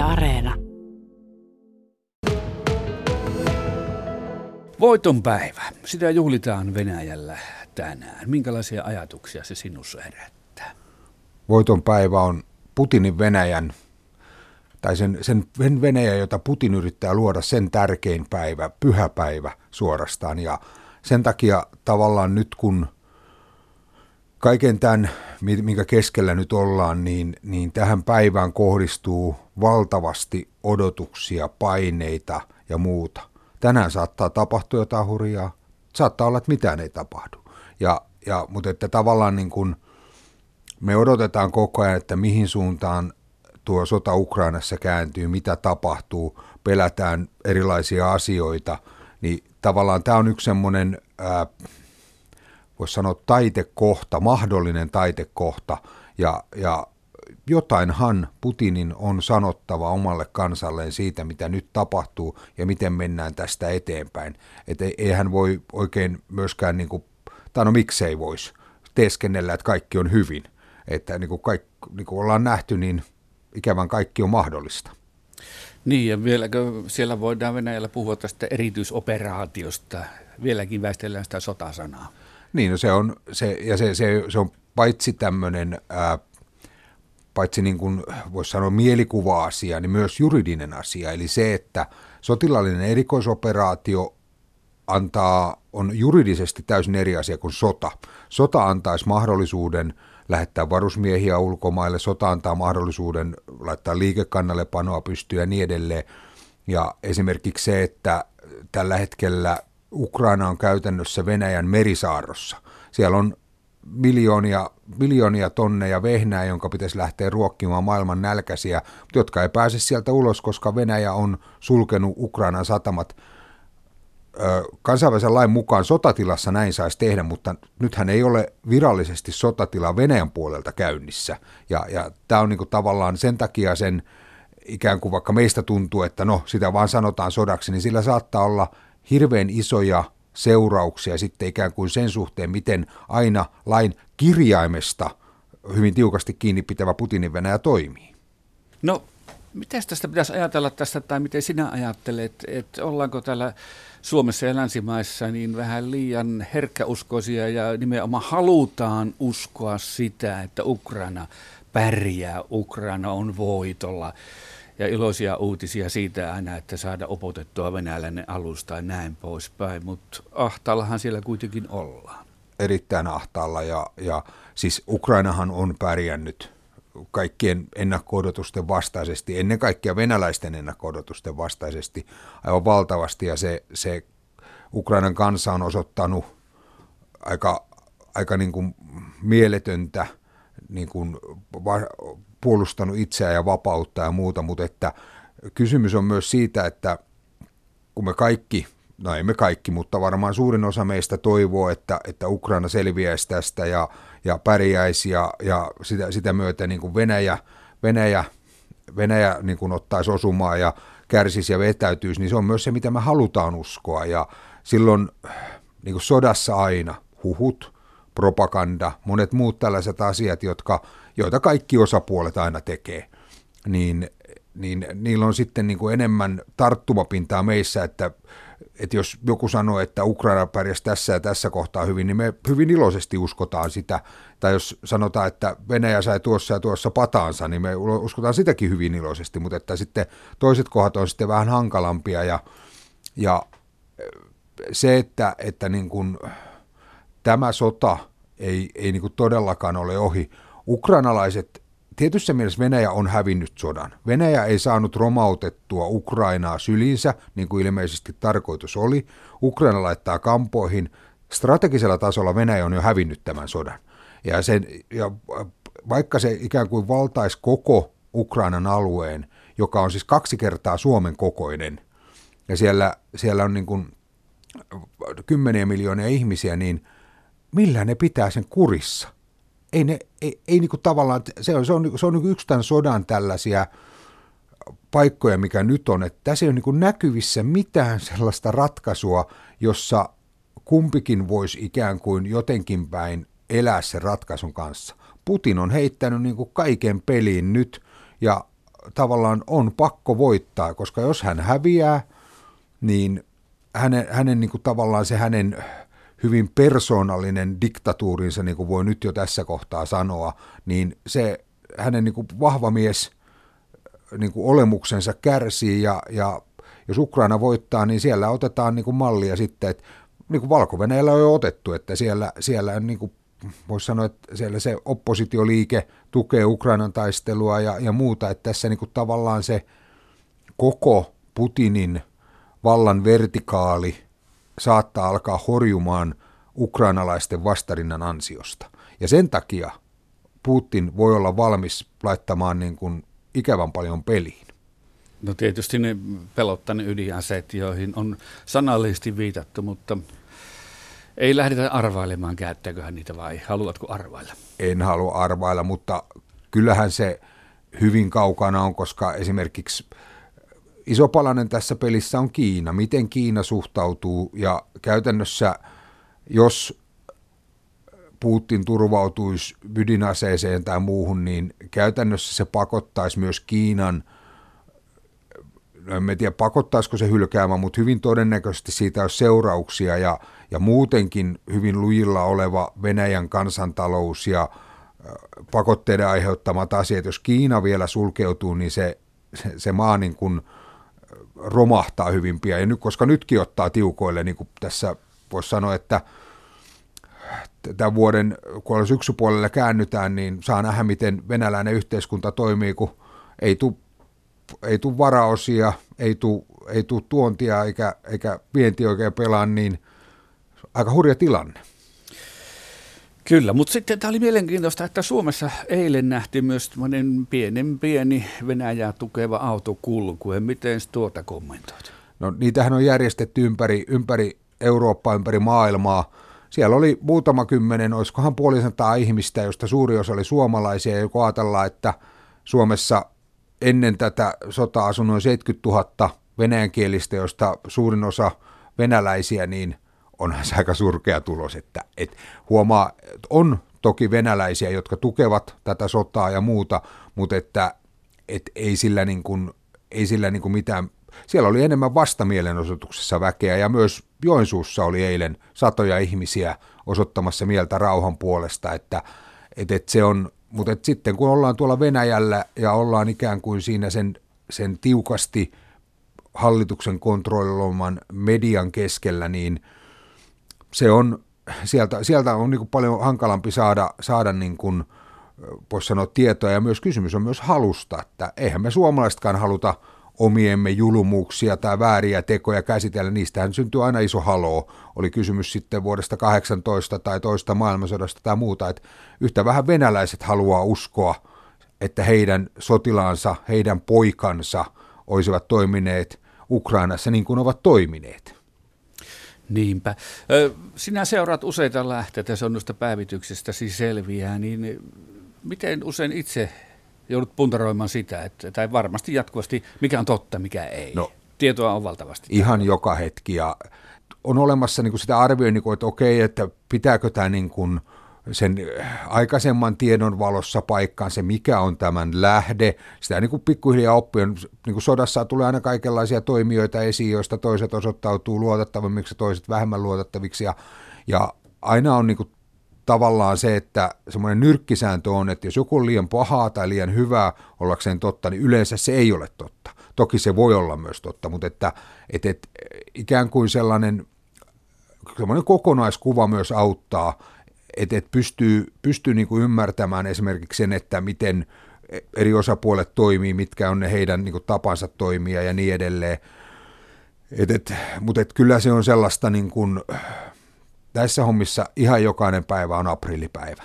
Yle Areena. Voiton päivä. Sitä juhlitaan Venäjällä tänään. Minkälaisia ajatuksia se sinussa herättää? Voiton päivä on Putinin Venäjän, tai sen, sen Venäjä, jota Putin yrittää luoda, sen tärkein päivä, pyhäpäivä suorastaan. Ja sen takia tavallaan nyt kun kaiken tämän, minkä keskellä nyt ollaan, niin, niin tähän päivään kohdistuu valtavasti odotuksia, paineita ja muuta. Tänään saattaa tapahtua jotain hurjaa, saattaa olla, että mitään ei tapahdu. Ja, ja, mutta että tavallaan niin kuin me odotetaan koko ajan, että mihin suuntaan tuo sota Ukrainassa kääntyy, mitä tapahtuu, pelätään erilaisia asioita, niin tavallaan tämä on yksi semmoinen, voisi sanoa taitekohta, mahdollinen taitekohta, ja, ja jotainhan Putinin on sanottava omalle kansalleen siitä, mitä nyt tapahtuu ja miten mennään tästä eteenpäin. Että ei hän voi oikein myöskään, niin kuin, tai no miksei voisi, teeskennellä, että kaikki on hyvin. Että niin kuin, kaikki, niin kuin ollaan nähty, niin ikävän kaikki on mahdollista. Niin, ja vieläkö siellä voidaan Venäjällä puhua tästä erityisoperaatiosta? Vieläkin väistellään sitä sotasanaa. Niin, no se on, se, ja se, se, se on paitsi tämmöinen, ää, paitsi niin kuin voisi sanoa mielikuva-asia, niin myös juridinen asia. Eli se, että sotilallinen erikoisoperaatio antaa, on juridisesti täysin eri asia kuin sota. Sota antaisi mahdollisuuden lähettää varusmiehiä ulkomaille, sota antaa mahdollisuuden laittaa liikekannalle panoa pystyä ja niin edelleen. Ja esimerkiksi se, että tällä hetkellä Ukraina on käytännössä Venäjän merisaarrossa. Siellä on miljoonia, miljoonia tonneja vehnää, jonka pitäisi lähteä ruokkimaan maailman nälkäisiä, jotka ei pääse sieltä ulos, koska Venäjä on sulkenut Ukrainan satamat kansainvälisen lain mukaan sotatilassa näin saisi tehdä, mutta nythän ei ole virallisesti sotatila Venäjän puolelta käynnissä. Ja, ja tämä on niinku tavallaan sen takia sen ikään kuin vaikka meistä tuntuu, että no sitä vaan sanotaan sodaksi, niin sillä saattaa olla hirveän isoja seurauksia sitten ikään kuin sen suhteen, miten aina lain kirjaimesta hyvin tiukasti kiinni pitävä Putinin Venäjä toimii. No, miten tästä pitäisi ajatella tästä, tai miten sinä ajattelet, että ollaanko täällä Suomessa ja länsimaissa niin vähän liian herkkäuskoisia ja nimenomaan halutaan uskoa sitä, että Ukraina pärjää, Ukraina on voitolla ja iloisia uutisia siitä aina, että saada opotettua venäläinen alusta ja näin poispäin, mutta ahtaallahan siellä kuitenkin ollaan. Erittäin ahtaalla ja, ja siis Ukrainahan on pärjännyt kaikkien ennakko vastaisesti, ennen kaikkea venäläisten ennakko vastaisesti aivan valtavasti ja se, se Ukrainan kansa on osoittanut aika, aika niin kuin mieletöntä niin kuin va- puolustanut itseään ja vapautta ja muuta, mutta että kysymys on myös siitä, että kun me kaikki, no ei me kaikki, mutta varmaan suurin osa meistä toivoo, että, että Ukraina selviäisi tästä ja, ja pärjäisi ja, ja sitä, sitä myötä niin kuin Venäjä, Venäjä, Venäjä niin kuin ottaisi osumaa ja kärsisi ja vetäytyisi, niin se on myös se, mitä me halutaan uskoa. Ja silloin niin kuin sodassa aina huhut, propaganda, monet muut tällaiset asiat, jotka, joita kaikki osapuolet aina tekee, niin, niin niillä on sitten niin kuin enemmän tarttumapintaa meissä, että, että jos joku sanoo, että Ukraina pärjäsi tässä ja tässä kohtaa hyvin, niin me hyvin iloisesti uskotaan sitä. Tai jos sanotaan, että Venäjä sai tuossa ja tuossa pataansa, niin me uskotaan sitäkin hyvin iloisesti, mutta että sitten toiset kohdat on sitten vähän hankalampia ja, ja se, että, että niin kuin tämä sota ei, ei niin kuin todellakaan ole ohi. Ukrainalaiset, tietyssä mielessä Venäjä on hävinnyt sodan. Venäjä ei saanut romautettua Ukrainaa syliinsä, niin kuin ilmeisesti tarkoitus oli. Ukraina laittaa kampoihin. Strategisella tasolla Venäjä on jo hävinnyt tämän sodan. Ja, sen, ja vaikka se ikään kuin valtaisi koko Ukrainan alueen, joka on siis kaksi kertaa Suomen kokoinen, ja siellä, siellä on niin kuin kymmeniä miljoonia ihmisiä, niin millään ne pitää sen kurissa? Ei ne, ei, ei niinku tavallaan, se on, se on, se on niinku yksi tämän sodan tällaisia paikkoja, mikä nyt on, että tässä ei ole niinku näkyvissä mitään sellaista ratkaisua, jossa kumpikin voisi ikään kuin jotenkin päin elää sen ratkaisun kanssa. Putin on heittänyt niin kuin kaiken peliin nyt ja tavallaan on pakko voittaa, koska jos hän häviää, niin hänen, hänen niin kuin tavallaan se hänen hyvin persoonallinen diktatuurinsa, niin kuin voi nyt jo tässä kohtaa sanoa, niin se hänen niin kuin vahva mies niin kuin olemuksensa kärsii ja, ja jos Ukraina voittaa, niin siellä otetaan niin kuin mallia sitten, että niin kuin valko on jo otettu, että siellä, siellä niin kuin voisi sanoa, että siellä se oppositioliike tukee Ukrainan taistelua ja, ja muuta, että tässä niin kuin tavallaan se koko Putinin vallan vertikaali saattaa alkaa horjumaan ukrainalaisten vastarinnan ansiosta. Ja sen takia Putin voi olla valmis laittamaan niin kuin ikävän paljon peliin. No tietysti ne pelottaneet ydinaseet, joihin on sanallisesti viitattu, mutta ei lähdetä arvailemaan, käyttääkö niitä vai haluatko arvailla? En halua arvailla, mutta kyllähän se hyvin kaukana on, koska esimerkiksi iso palanen tässä pelissä on Kiina. Miten Kiina suhtautuu? Ja käytännössä, jos Putin turvautuisi ydinaseeseen tai muuhun, niin käytännössä se pakottaisi myös Kiinan – no en tiedä pakottaisiko se hylkäämään, mutta hyvin todennäköisesti siitä olisi seurauksia. Ja, ja muutenkin hyvin lujilla oleva Venäjän kansantalous ja pakotteiden aiheuttamat asiat, jos Kiina vielä sulkeutuu, niin se, se, se maa niin kuin romahtaa hyvin pian. Ja nyt, koska nytkin ottaa tiukoille, niin kuin tässä voisi sanoa, että tämän vuoden, kun syksypuolella käännytään, niin saa nähdä, miten venäläinen yhteiskunta toimii, kun ei tule ei tule varaosia, ei tule, ei tule tuontia eikä, eikä vienti oikein pelaa, niin aika hurja tilanne. Kyllä, mutta sitten tämä oli mielenkiintoista, että Suomessa eilen nähtiin myös pienen pieni Venäjää tukeva autokulku. Miten tuota kommentoit? No niitähän on järjestetty ympäri, ympäri Eurooppaa, ympäri maailmaa. Siellä oli muutama kymmenen, olisikohan puolisentaa ihmistä, josta suuri osa oli suomalaisia, ja kun ajatellaan, että Suomessa ennen tätä sotaa asui noin 70 000 venäjänkielistä, joista suurin osa venäläisiä, niin onhan se aika surkea tulos, että et huomaa, on toki venäläisiä, jotka tukevat tätä sotaa ja muuta, mutta että et ei sillä, niin kuin, ei sillä niin kuin mitään, siellä oli enemmän vastamielenosoituksessa väkeä ja myös Joensuussa oli eilen satoja ihmisiä osoittamassa mieltä rauhan puolesta, että et, et se on, mutta sitten kun ollaan tuolla Venäjällä ja ollaan ikään kuin siinä sen, sen tiukasti hallituksen kontrolloiman median keskellä, niin se on, sieltä, sieltä on niin paljon hankalampi saada, saada niin kuin, voisi sanoa tietoa ja myös kysymys on myös halusta, että eihän me suomalaisetkaan haluta omiemme julmuuksia tai vääriä tekoja käsitellä, niistähän syntyy aina iso haloo. Oli kysymys sitten vuodesta 18 tai toista maailmansodasta tai muuta, että yhtä vähän venäläiset haluaa uskoa, että heidän sotilaansa, heidän poikansa olisivat toimineet Ukrainassa niin kuin ovat toimineet. Niinpä. Sinä seuraat useita lähteitä, se on noista päivityksestäsi selviää, niin miten usein itse joudut puntaroimaan sitä, että, tai varmasti jatkuvasti, mikä on totta, mikä ei. No, Tietoa on valtavasti. Ihan joka hetki, ja on olemassa niin kuin sitä arviointia, niin että okei, että pitääkö tämä niin kuin sen aikaisemman tiedon valossa paikkaan se, mikä on tämän lähde. Sitä niin kuin pikkuhiljaa oppii. Niin kuin sodassa tulee aina kaikenlaisia toimijoita esiin, joista toiset osoittautuu luotettavammiksi, toiset vähemmän luotettaviksi. Ja, ja aina on niin kuin tavallaan se, että semmoinen nyrkkisääntö on, että jos joku on liian pahaa tai liian hyvää ollakseen totta, niin yleensä se ei ole totta. Toki se voi olla myös totta, mutta että, että, että ikään kuin sellainen semmoinen kokonaiskuva myös auttaa, että, että pystyy, pystyy niin kuin ymmärtämään esimerkiksi sen, että miten eri osapuolet toimii, mitkä on ne heidän niin kuin tapansa toimia ja niin edelleen. Et, et, mutta et kyllä se on sellaista niin kuin, tässä hommissa ihan jokainen päivä on aprillipäivä.